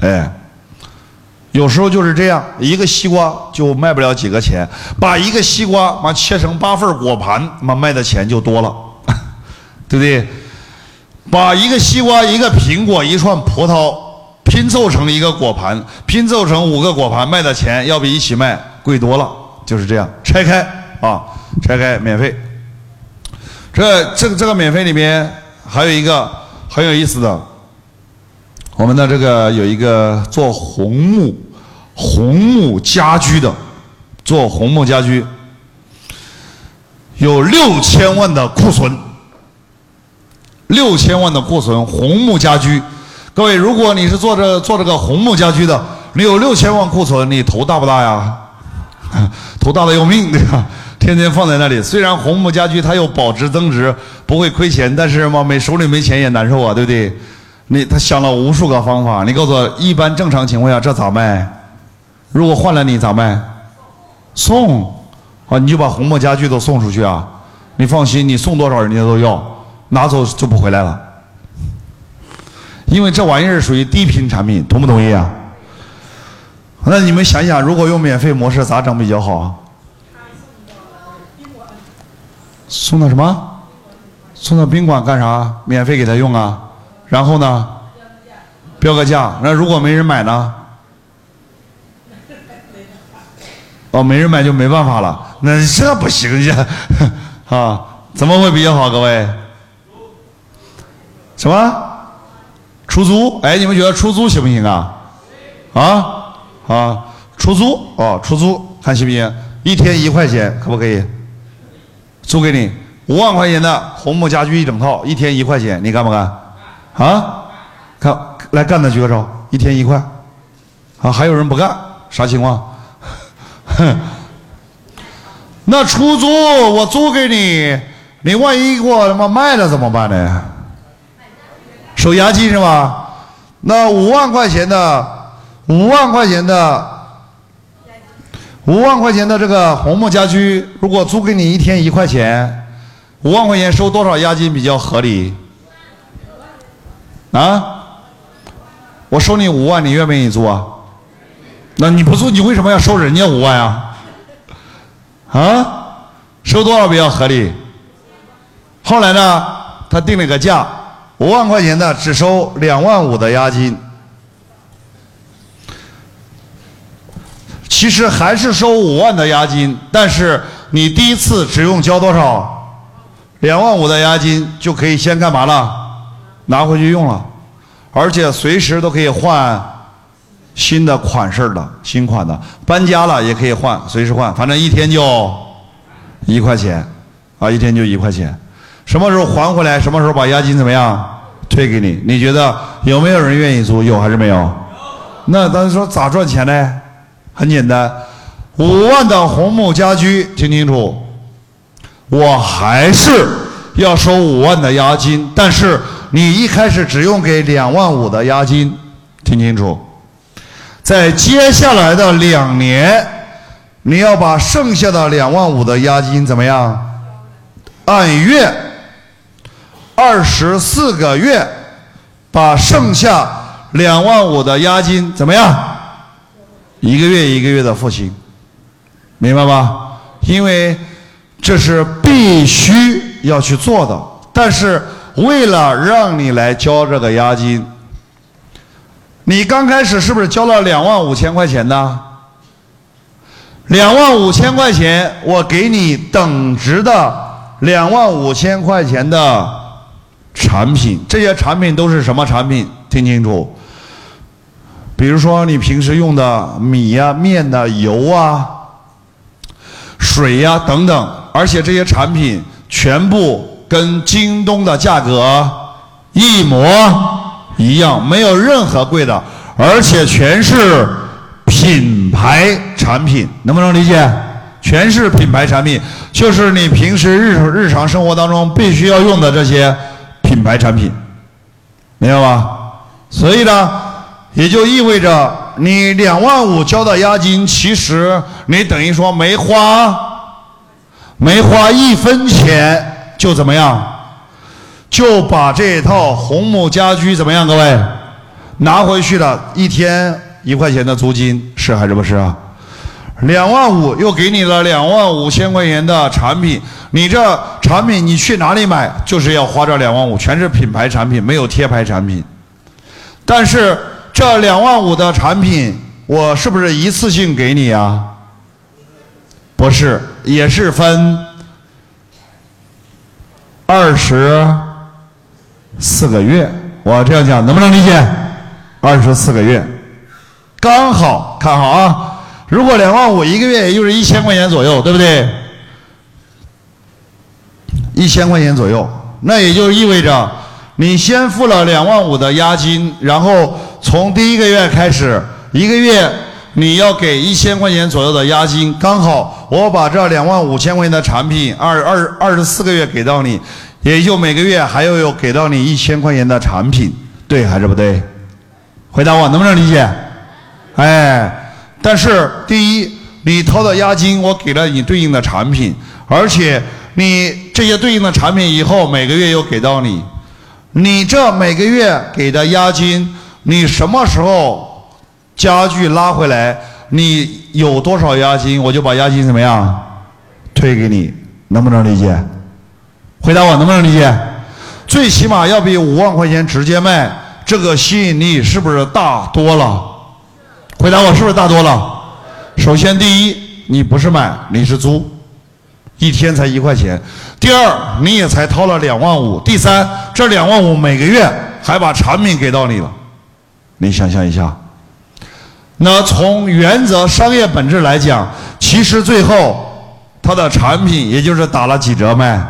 哎，有时候就是这样，一个西瓜就卖不了几个钱，把一个西瓜妈切成八份果盘，妈卖的钱就多了，对不对？把一个西瓜、一个苹果、一串葡萄拼凑成一个果盘，拼凑成五个果盘，卖的钱要比一起卖贵多了，就是这样。拆开啊，拆开免费。这这个这个免费里面还有一个很有意思的，我们的这个有一个做红木红木家居的，做红木家居有六千万的库存。六千万的库存，红木家居。各位，如果你是做这做这个红木家居的，你有六千万库存，你头大不大呀？头大的要命，对吧？天天放在那里，虽然红木家居它有保值增值，不会亏钱，但是嘛，没手里没钱也难受啊，对不对？你他想了无数个方法，你告诉我，一般正常情况下这咋卖？如果换了你咋卖？送啊，你就把红木家具都送出去啊！你放心，你送多少人家都要。拿走就不回来了，因为这玩意儿属于低频产品，同不同意啊？那你们想想，如果用免费模式咋整比较好啊？送到什么？送到宾馆干啥？免费给他用啊？然后呢？标个价。那如果没人买呢？哦，没人买就没办法了。那这不行呀！啊，怎么会比较好，各位？什么？出租？哎，你们觉得出租行不行啊？啊啊，出租哦，出租看行不行？一天一块钱，可不可以？租给你五万块钱的红木家具一整套，一天一块钱，你干不干？啊？看来干的举个手，一天一块。啊，还有人不干，啥情况？哼，那出租我租给你，你万一给我他妈卖了怎么办呢？收押金是吧？那五万块钱的，五万块钱的，五万块钱的这个红木家居，如果租给你一天一块钱，五万块钱收多少押金比较合理？啊？我收你五万，你愿不愿意租啊？那你不租，你为什么要收人家五万啊？啊？收多少比较合理？后来呢，他定了个价。五万块钱的只收两万五的押金，其实还是收五万的押金，但是你第一次只用交多少？两万五的押金就可以先干嘛了？拿回去用了，而且随时都可以换新的款式的新款的，搬家了也可以换，随时换，反正一天就一块钱，啊，一天就一块钱。什么时候还回来？什么时候把押金怎么样退给你？你觉得有没有人愿意租？有还是没有？那咱说咋赚钱呢？很简单，五万的红木家居，听清楚，我还是要收五万的押金，但是你一开始只用给两万五的押金，听清楚，在接下来的两年，你要把剩下的两万五的押金怎么样？按月。二十四个月，把剩下两万五的押金怎么样？一个月一个月的付清，明白吧？因为这是必须要去做的。但是为了让你来交这个押金，你刚开始是不是交了两万五千块钱呢？两万五千块钱，我给你等值的两万五千块钱的。产品，这些产品都是什么产品？听清楚。比如说你平时用的米呀、面的油啊、水呀等等，而且这些产品全部跟京东的价格一模一样，没有任何贵的，而且全是品牌产品，能不能理解？全是品牌产品，就是你平时日日常生活当中必须要用的这些。品牌产品，明白吧？所以呢，也就意味着你两万五交的押金，其实你等于说没花，没花一分钱就怎么样，就把这套红木家居怎么样？各位，拿回去了一天一块钱的租金，是还是不是啊？两万五又给你了两万五千块钱的产品，你这产品你去哪里买？就是要花这两万五，全是品牌产品，没有贴牌产品。但是这两万五的产品，我是不是一次性给你啊？不是，也是分二十四个月。我这样讲能不能理解？二十四个月，刚好看好啊。如果两万五一个月，也就是一千块钱左右，对不对？一千块钱左右，那也就意味着你先付了两万五的押金，然后从第一个月开始，一个月你要给一千块钱左右的押金。刚好我把这两万五千块钱的产品二二二十四个月给到你，也就每个月还要有给到你一千块钱的产品，对还是不对？回答我能不能理解？哎。但是，第一，你掏的押金，我给了你对应的产品，而且你这些对应的产品以后每个月又给到你，你这每个月给的押金，你什么时候家具拉回来，你有多少押金，我就把押金怎么样退给你，能不能理解？回答我能不能理解？最起码要比五万块钱直接卖这个吸引力是不是大多了？回答我是不是大多了？首先，第一，你不是买，你是租，一天才一块钱。第二，你也才掏了两万五。第三，这两万五每个月还把产品给到你了。你想象一下，那从原则商业本质来讲，其实最后它的产品也就是打了几折卖，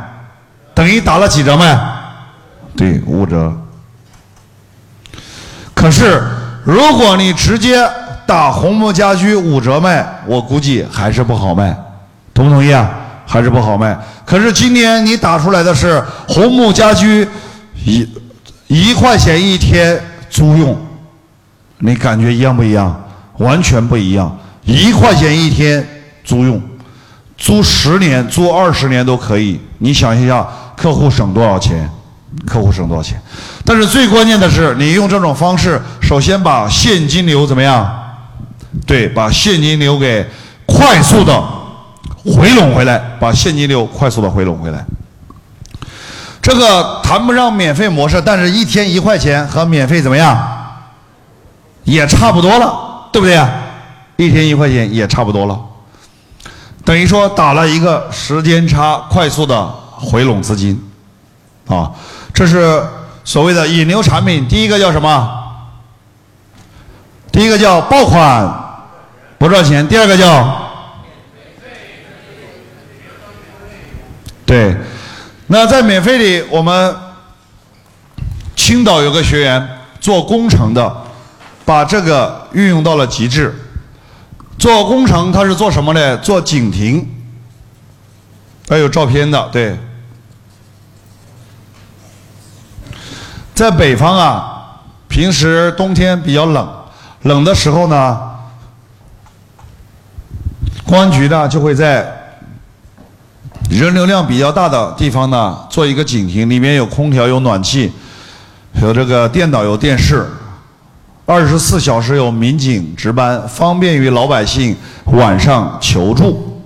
等于打了几折卖？对，五折。可是如果你直接打红木家居五折卖，我估计还是不好卖，同不同意啊？还是不好卖。可是今年你打出来的是红木家居一一块钱一天租用，你感觉一样不一样？完全不一样。一块钱一天租用，租十年、租二十年都可以。你想一下，客户省多少钱？客户省多少钱？但是最关键的是，你用这种方式，首先把现金流怎么样？对，把现金流给快速的回笼回来，把现金流快速的回笼回来。这个谈不上免费模式，但是一天一块钱和免费怎么样？也差不多了，对不对啊？一天一块钱也差不多了，等于说打了一个时间差，快速的回笼资金，啊，这是所谓的引流产品。第一个叫什么？第一个叫爆款。不赚钱。第二个叫，对，那在免费里，我们青岛有个学员做工程的，把这个运用到了极致。做工程他是做什么呢？做景亭，还有照片的，对。在北方啊，平时冬天比较冷，冷的时候呢。公安局呢就会在人流量比较大的地方呢做一个警亭，里面有空调、有暖气、有这个电脑、有电视，二十四小时有民警值班，方便于老百姓晚上求助。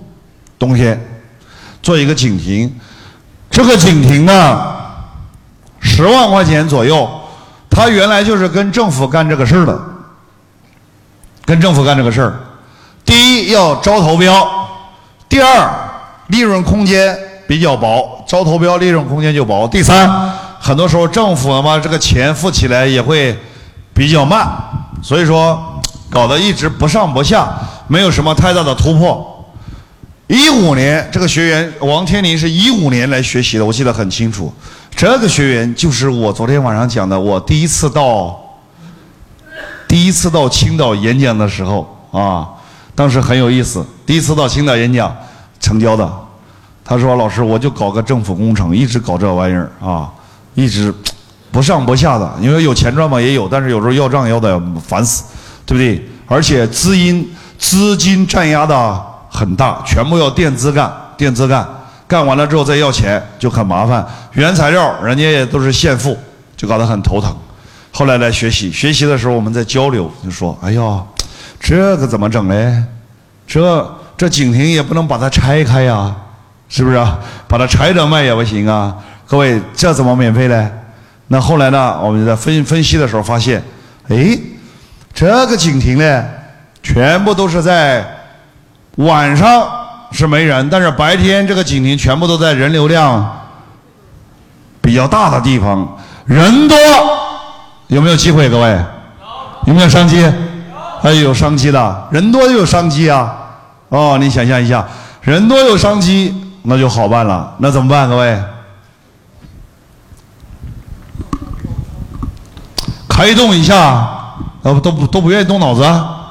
冬天做一个警亭，这个警亭呢十万块钱左右，他原来就是跟政府干这个事儿的，跟政府干这个事儿。第一要招投标，第二利润空间比较薄，招投标利润空间就薄。第三，很多时候政府嘛这个钱付起来也会比较慢，所以说搞得一直不上不下，没有什么太大的突破。一五年这个学员王天林是一五年来学习的，我记得很清楚。这个学员就是我昨天晚上讲的，我第一次到第一次到青岛演讲的时候啊。当时很有意思，第一次到青岛演讲，成交的。他说：“老师，我就搞个政府工程，一直搞这玩意儿啊，一直不上不下的。因为有钱赚嘛，也有，但是有时候要账要的烦死，对不对？而且资金资金占压的很大，全部要垫资干，垫资干，干完了之后再要钱就很麻烦。原材料人家也都是现付，就搞得很头疼。后来来学习，学习的时候我们在交流，就说：“哎呀，这个怎么整嘞？这这景亭也不能把它拆开呀，是不是啊？把它拆着卖也不行啊！各位，这怎么免费嘞？那后来呢？我们在分分析的时候发现，哎，这个景亭呢，全部都是在晚上是没人，但是白天这个景亭全部都在人流量比较大的地方，人多。”有没有机会，各位？有没有商机？哎，有商机的，人多就有商机啊！哦，你想象一下，人多有商机，那就好办了。那怎么办，各位？开动一下，呃，都不都不愿意动脑子啊？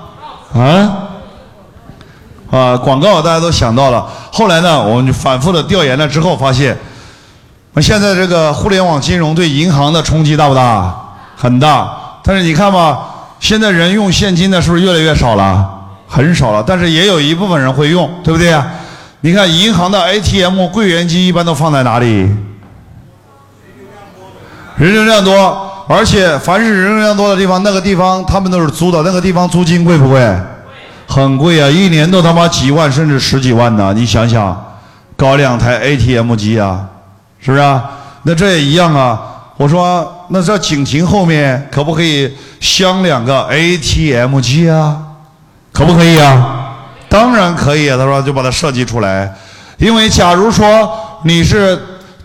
啊？广告大家都想到了。后来呢，我们就反复的调研了之后，发现，那现在这个互联网金融对银行的冲击大不大？很大，但是你看吧，现在人用现金的是不是越来越少了？很少了，但是也有一部分人会用，对不对？你看银行的 ATM 柜员机一般都放在哪里？人流量多，而且凡是人流量多的地方，那个地方他们都是租的，那个地方租金贵不贵？很贵啊，一年都他妈几万甚至十几万呢！你想想，搞两台 ATM 机啊，是不是啊？那这也一样啊。我说。那这景亭后面可不可以镶两个 ATM 机啊？可不可以啊？当然可以啊！他说就把它设计出来，因为假如说你是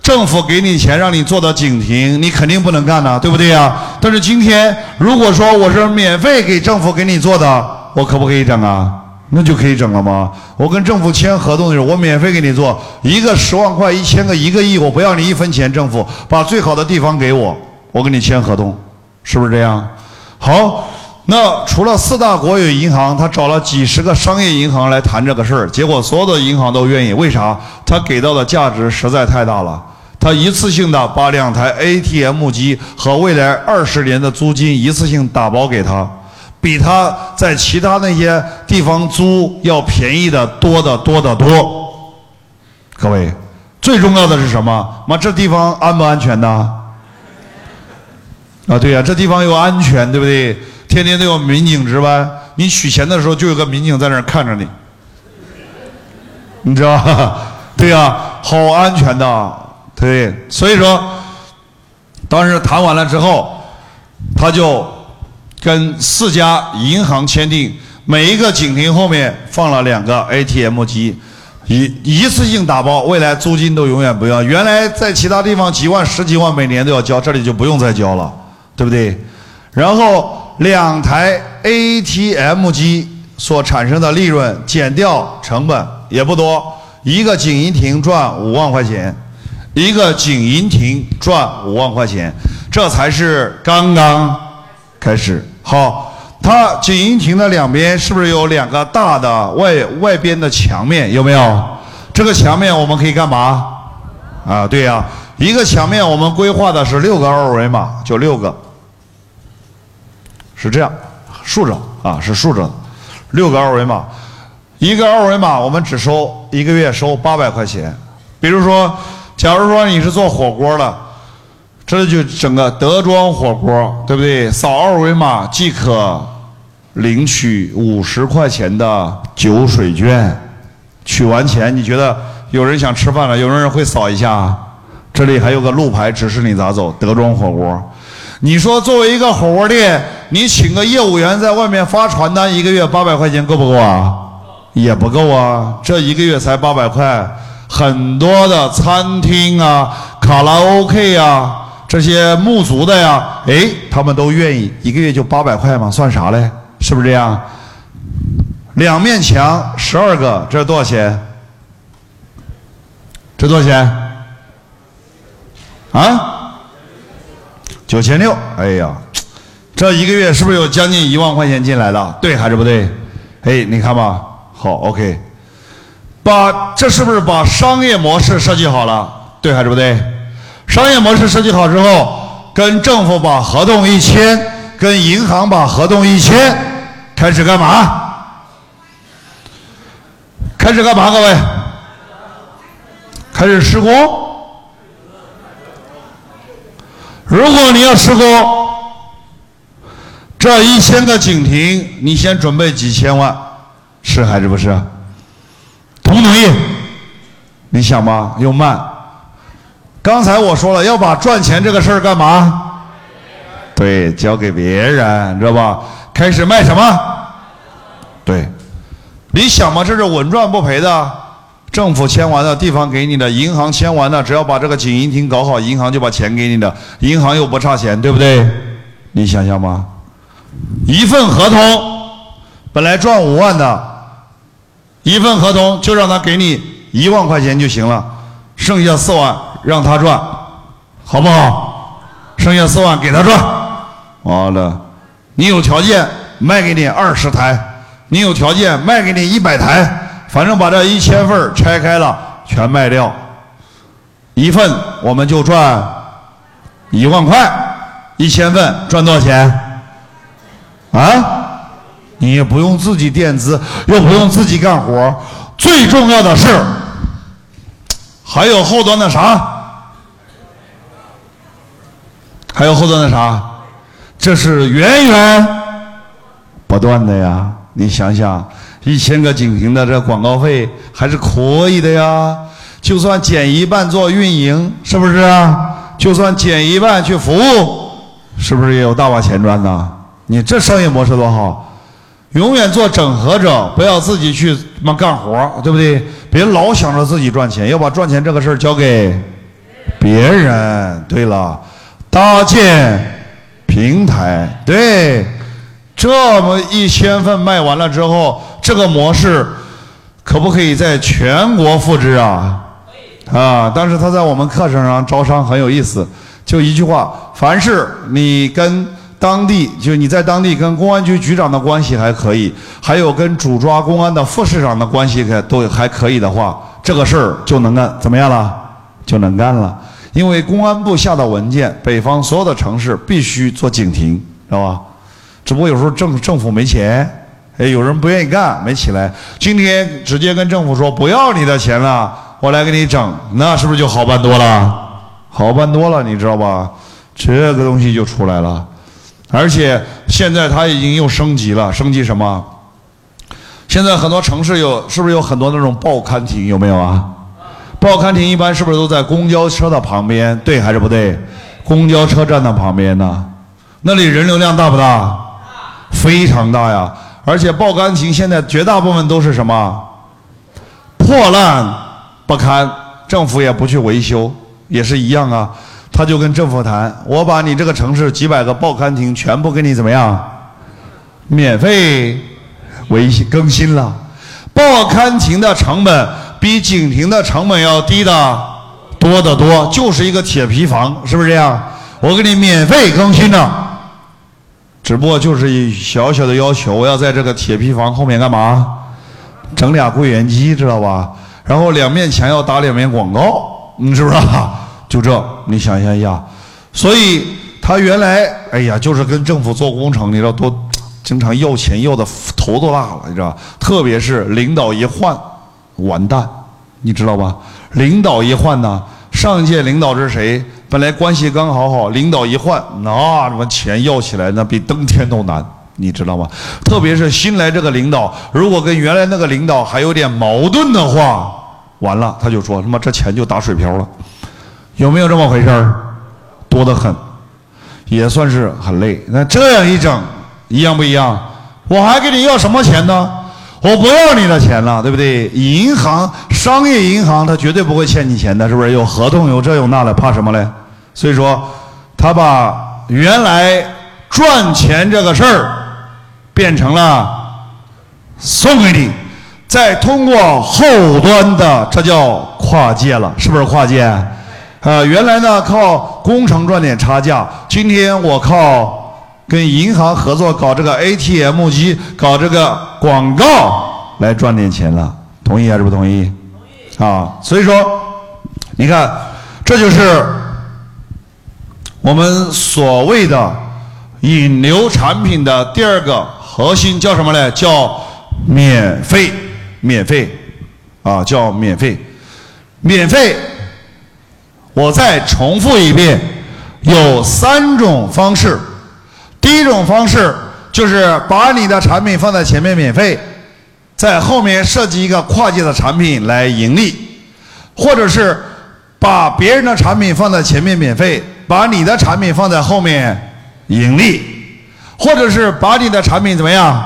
政府给你钱让你做到景亭，你肯定不能干呐，对不对呀？但是今天如果说我是免费给政府给你做的，我可不可以整啊？那就可以整了吗？我跟政府签合同的时候，我免费给你做一个十万块，一千个一个亿，我不要你一分钱，政府把最好的地方给我。我跟你签合同，是不是这样？好，那除了四大国有银行，他找了几十个商业银行来谈这个事儿，结果所有的银行都愿意。为啥？他给到的价值实在太大了。他一次性的把两台 ATM 机和未来二十年的租金一次性打包给他，比他在其他那些地方租要便宜的多得多得多。各位，最重要的是什么？妈，这地方安不安全呢？啊，对呀，这地方又安全，对不对？天天都有民警值班，你取钱的时候就有个民警在那儿看着你，你知道？对呀，好安全的，对。所以说，当时谈完了之后，他就跟四家银行签订，每一个景亭后面放了两个 ATM 机，一一次性打包，未来租金都永远不要。原来在其他地方几万、十几万每年都要交，这里就不用再交了。对不对？然后两台 ATM 机所产生的利润减掉成本也不多，一个景银亭赚五万块钱，一个景银亭赚五万块钱，这才是刚刚开始。好，它景银亭的两边是不是有两个大的外外边的墙面？有没有？这个墙面我们可以干嘛？啊，对呀，一个墙面我们规划的是六个二维码，就六个。是这样，竖着啊，是竖着，六个二维码，一个二维码我们只收一个月收八百块钱。比如说，假如说你是做火锅的，这就整个德庄火锅，对不对？扫二维码即可领取五十块钱的酒水券。取完钱，你觉得有人想吃饭了，有人会扫一下，这里还有个路牌指示你咋走。德庄火锅。你说作为一个火锅店，你请个业务员在外面发传单，一个月八百块钱够不够啊？也不够啊，这一个月才八百块。很多的餐厅啊、卡拉 OK 啊、这些沐足的呀，哎，他们都愿意一个月就八百块嘛，算啥嘞？是不是这样？两面墙十二个，这多少钱？这多少钱？啊？九千六，哎呀，这一个月是不是有将近一万块钱进来了？对还是不对？哎，你看吧，好，OK，把这是不是把商业模式设计好了？对还是不对？商业模式设计好之后，跟政府把合同一签，跟银行把合同一签，开始干嘛？开始干嘛？各位，开始施工。如果你要施工，这一千个警亭，你先准备几千万，是还是不是？同不同意？你想吧，又慢。刚才我说了，要把赚钱这个事儿干嘛？对，交给别人，知道吧？开始卖什么？对，你想嘛，这是稳赚不赔的。政府签完了，地方给你的，银行签完了，只要把这个警银厅搞好，银行就把钱给你的，银行又不差钱，对不对？你想想吧，一份合同本来赚五万的，一份合同就让他给你一万块钱就行了，剩下四万让他赚，好不好？剩下四万给他赚，完了，你有条件卖给你二十台，你有条件卖给你一百台。反正把这一千份拆开了，全卖掉，一份我们就赚一万块，一千份赚多少钱？啊？你也不用自己垫资，又不用自己干活，最重要的是还有后端的啥？还有后端的啥？这是源源不断的呀！你想想。一千个景亭的这广告费还是可以的呀，就算减一半做运营，是不是啊？就算减一半去服务，是不是也有大把钱赚呢？你这商业模式多好！永远做整合者，不要自己去妈干活，对不对？别老想着自己赚钱，要把赚钱这个事儿交给别人。对了，搭建平台，对，这么一千份卖完了之后。这个模式可不可以在全国复制啊？啊！但是他在我们课程上招商很有意思，就一句话：凡是你跟当地，就你在当地跟公安局局长的关系还可以，还有跟主抓公安的副市长的关系都还可以的话，这个事儿就能干，怎么样了？就能干了。因为公安部下的文件，北方所有的城市必须做警亭，知道吧？只不过有时候政政府没钱。哎，有人不愿意干，没起来。今天直接跟政府说不要你的钱了，我来给你整，那是不是就好办多了？好办多了，你知道吧？这个东西就出来了，而且现在它已经又升级了，升级什么？现在很多城市有，是不是有很多那种报刊亭？有没有啊？报刊亭一般是不是都在公交车的旁边？对还是不对？公交车站的旁边呢？那里人流量大不大？非常大呀。而且报刊亭现在绝大部分都是什么破烂不堪，政府也不去维修，也是一样啊。他就跟政府谈，我把你这个城市几百个报刊亭全部给你怎么样，免费维更新了。报刊亭的成本比警亭的成本要低的多得多，就是一个铁皮房，是不是这样？我给你免费更新呢。只不过就是一小小的要求，我要在这个铁皮房后面干嘛？整俩柜员机，知道吧？然后两面墙要打两面广告，你知不知道？就这，你想象一下。所以他原来，哎呀，就是跟政府做工程，你知道多，经常要钱要的头都大了，你知道特别是领导一换，完蛋，你知道吧？领导一换呢，上一届领导是谁？本来关系刚好好，领导一换，那什么钱要起来，那比登天都难，你知道吗？特别是新来这个领导，如果跟原来那个领导还有点矛盾的话，完了，他就说他妈这钱就打水漂了，有没有这么回事儿？多得很，也算是很累。那这样一整，一样不一样？我还给你要什么钱呢？我不要你的钱了，对不对？银行、商业银行，他绝对不会欠你钱的，是不是？有合同，有这有那的，怕什么嘞？所以说，他把原来赚钱这个事儿变成了送给你，再通过后端的，这叫跨界了，是不是跨界？啊，原来呢靠工程赚点差价，今天我靠。跟银行合作搞这个 ATM 机，搞这个广告来赚点钱了，同意还是不同意？同意。啊，所以说，你看，这就是我们所谓的引流产品的第二个核心，叫什么呢？叫免费，免费，啊，叫免费，免费。我再重复一遍，有三种方式。第一种方式，就是把你的产品放在前面免费，在后面设计一个跨界的产品来盈利，或者是把别人的产品放在前面免费，把你的产品放在后面盈利，或者是把你的产品怎么样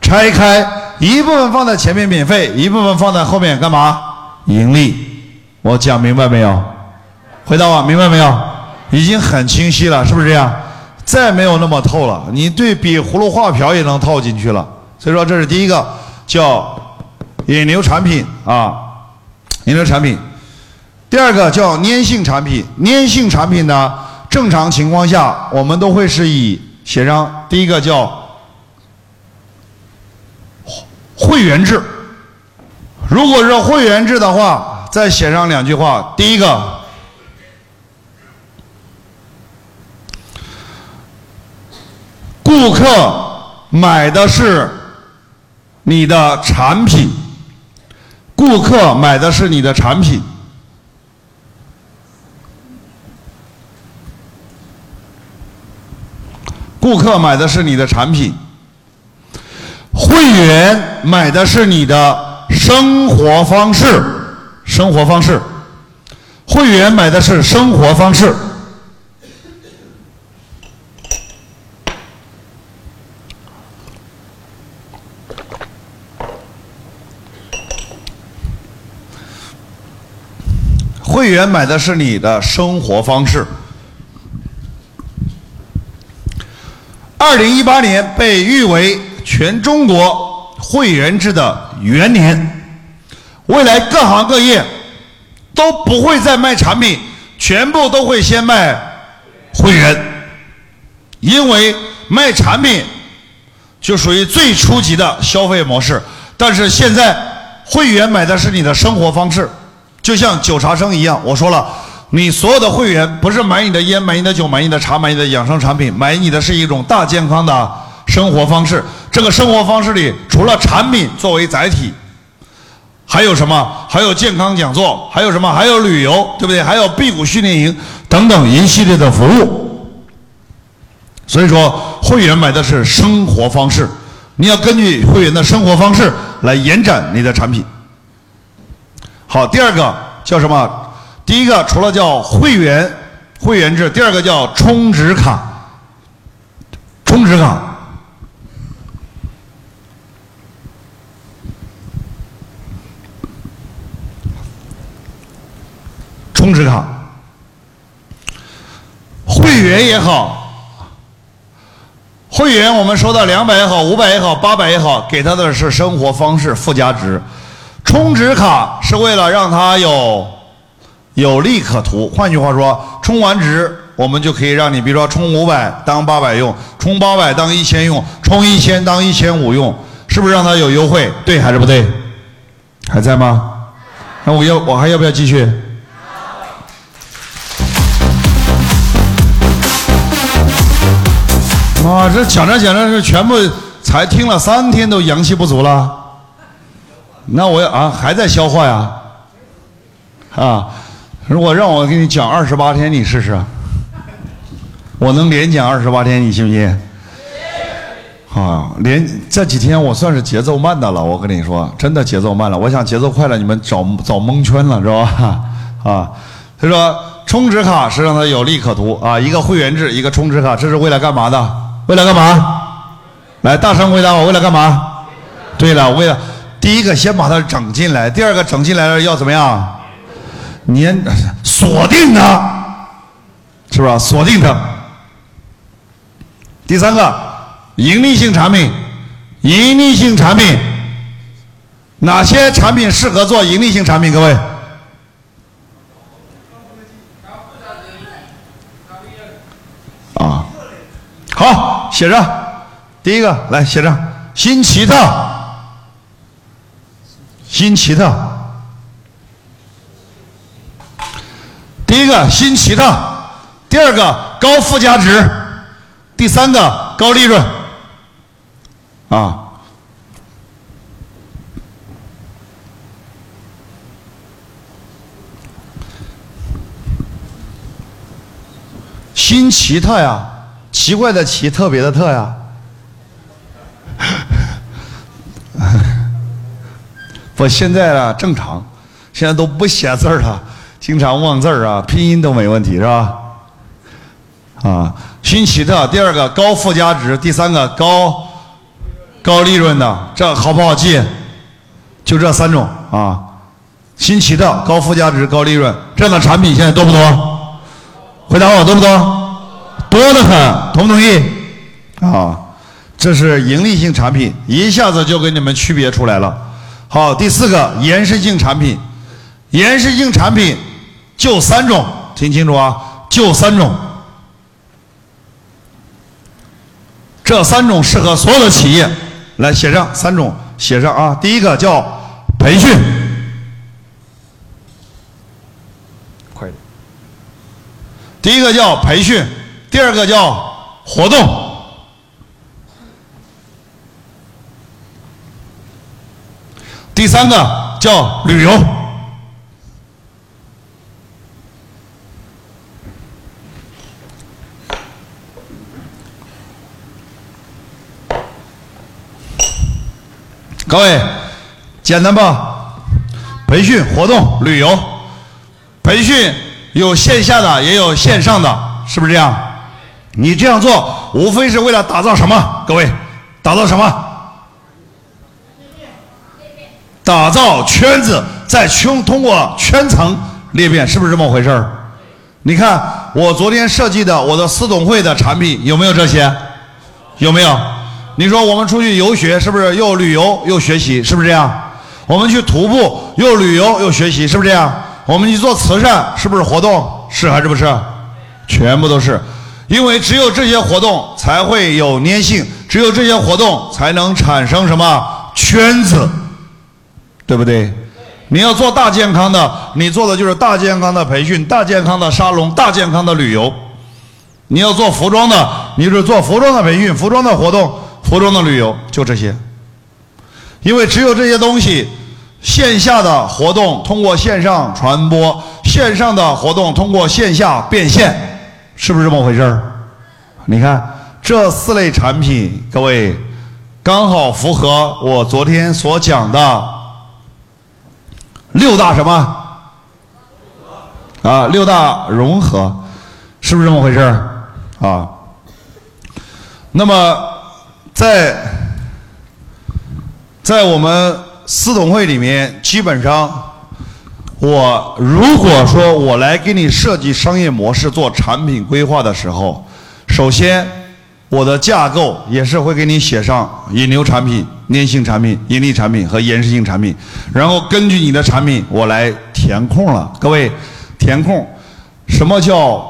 拆开，一部分放在前面免费，一部分放在后面干嘛盈利？我讲明白没有？回答我明白没有？已经很清晰了，是不是这样？再没有那么透了，你对比葫芦画瓢也能套进去了。所以说，这是第一个叫引流产品啊，引流产品。第二个叫粘性产品，粘性产品呢，正常情况下我们都会是以写上第一个叫会员制。如果是会员制的话，再写上两句话，第一个。顾客买的是你的产品，顾客买的是你的产品，顾客买的是你的产品，会员买的是你的生活方式，生活方式，会员买的是生活方式。会员买的是你的生活方式。二零一八年被誉为全中国会员制的元年，未来各行各业都不会再卖产品，全部都会先卖会员，因为卖产品就属于最初级的消费模式，但是现在会员买的是你的生活方式。就像酒茶生一样，我说了，你所有的会员不是买你的烟、买你的酒、买你的茶、买你的养生产品，买你的是一种大健康的生活方式。这个生活方式里，除了产品作为载体，还有什么？还有健康讲座，还有什么？还有旅游，对不对？还有辟谷训练营等等一系列的服务。所以说，会员买的是生活方式，你要根据会员的生活方式来延展你的产品。好，第二个叫什么？第一个除了叫会员会员制，第二个叫充值卡。充值卡，充值卡，会员也好，会员我们收到两百也好，五百也好，八百也好，给他的是生活方式附加值。充值卡是为了让他有有利可图，换句话说，充完值我们就可以让你，比如说充五百当八百用，充八百当一千用，充一千当一千五用，是不是让他有优惠？对还是不对？还在吗？那我要我还要不要继续？啊，这讲着讲着是全部才听了三天都阳气不足了。那我啊，还在消化呀，啊！如果让我给你讲二十八天，你试试？我能连讲二十八天，你信不信？啊，连这几天我算是节奏慢的了。我跟你说，真的节奏慢了。我想节奏快了，你们找找蒙圈了，是吧？啊，他说充值卡是让它有利可图啊，一个会员制，一个充值卡，这是为了干嘛的？为了干嘛？来，大声回答我，为了干嘛？对了，为了。第一个先把它整进来，第二个整进来了要怎么样？粘锁定它，是不是？锁定它。第三个，盈利性产品，盈利性产品，哪些产品适合做盈利性产品？各位，啊，好，写上，第一个来写上，新奇特。新奇特，第一个新奇特，第二个高附加值，第三个高利润，啊，新奇特呀，奇怪的奇，特别的特呀。不，现在啊正常，现在都不写字儿了，经常忘字儿啊，拼音都没问题是吧？啊，新奇特，第二个高附加值，第三个高高利润的，这好不好记？就这三种啊，新奇特、高附加值、高利润这样的产品现在多不多？回答我多不多？多得很，同不同意？啊，这是盈利性产品，一下子就给你们区别出来了。好，第四个延时性产品，延时性产品就三种，听清楚啊，就三种。这三种适合所有的企业，来写上三种，写上啊。第一个叫培训，快点。第一个叫培训，第二个叫活动，第三个叫旅游。各位，简单吧？培训、活动、旅游，培训有线下的，也有线上的，是不是这样？你这样做，无非是为了打造什么？各位，打造什么？打造圈子，在圈通过圈层裂变，是不是这么回事儿？你看，我昨天设计的我的私董会的产品有没有这些？有没有？你说我们出去游学，是不是又旅游又学习？是不是这样？我们去徒步，又旅游又学习，是不是这样？我们去做慈善，是不是活动？是还是不是？全部都是，因为只有这些活动才会有粘性，只有这些活动才能产生什么圈子，对不对？你要做大健康的，你做的就是大健康的培训、大健康的沙龙、大健康的旅游；你要做服装的，你就是做服装的培训、服装的活动。服装的旅游就这些，因为只有这些东西，线下的活动通过线上传播，线上的活动通过线下变现，是不是这么回事儿？你看这四类产品，各位刚好符合我昨天所讲的六大什么？啊，六大融合，是不是这么回事儿？啊，那么。在在我们私董会里面，基本上，我如果说我来给你设计商业模式、做产品规划的时候，首先我的架构也是会给你写上引流产品、粘性产品、盈利产品和延时性产品，然后根据你的产品，我来填空了。各位，填空，什么叫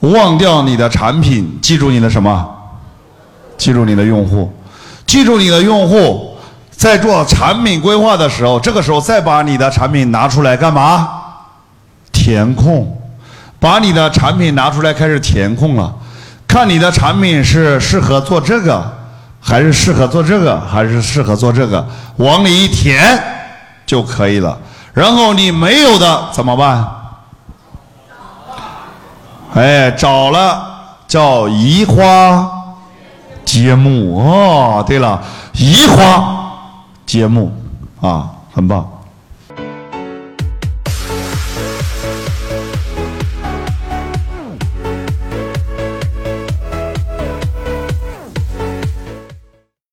忘掉你的产品，记住你的什么？记住你的用户，记住你的用户，在做产品规划的时候，这个时候再把你的产品拿出来干嘛？填空，把你的产品拿出来开始填空了，看你的产品是适合做这个，还是适合做这个，还是适合做这个，往里一填就可以了。然后你没有的怎么办？哎，找了叫移花。接木哦，对了，移花节目啊，很棒。